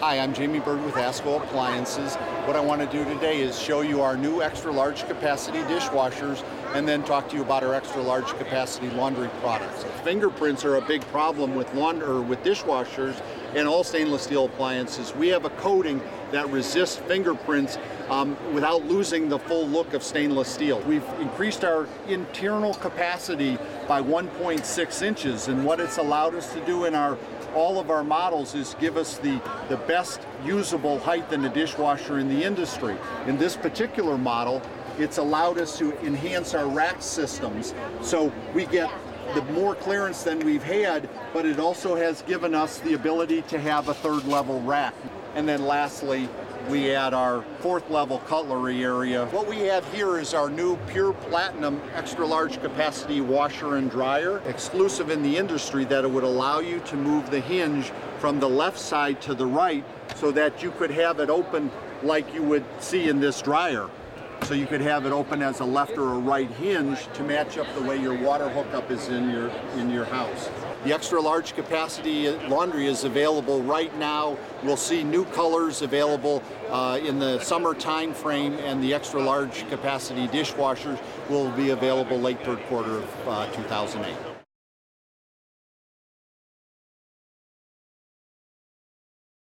Hi, I'm Jamie Bird with Asko Appliances. What I want to do today is show you our new extra large capacity dishwashers and then talk to you about our extra large capacity laundry products. Fingerprints are a big problem with with dishwashers and all stainless steel appliances. We have a coating that resists fingerprints um, without losing the full look of stainless steel. We've increased our internal capacity by 1.6 inches and what it's allowed us to do in our all of our models is give us the, the best usable height in the dishwasher in the industry. In this particular model, it's allowed us to enhance our rack systems. So we get the more clearance than we've had, but it also has given us the ability to have a third level rack. And then lastly, we add our fourth level cutlery area. What we have here is our new pure platinum extra large capacity washer and dryer, exclusive in the industry that it would allow you to move the hinge from the left side to the right so that you could have it open like you would see in this dryer. So you could have it open as a left or a right hinge to match up the way your water hookup is in your in your house. The extra large capacity laundry is available right now. We'll see new colors available uh, in the summer time frame and the extra large capacity dishwashers will be available late third quarter of uh, 2008.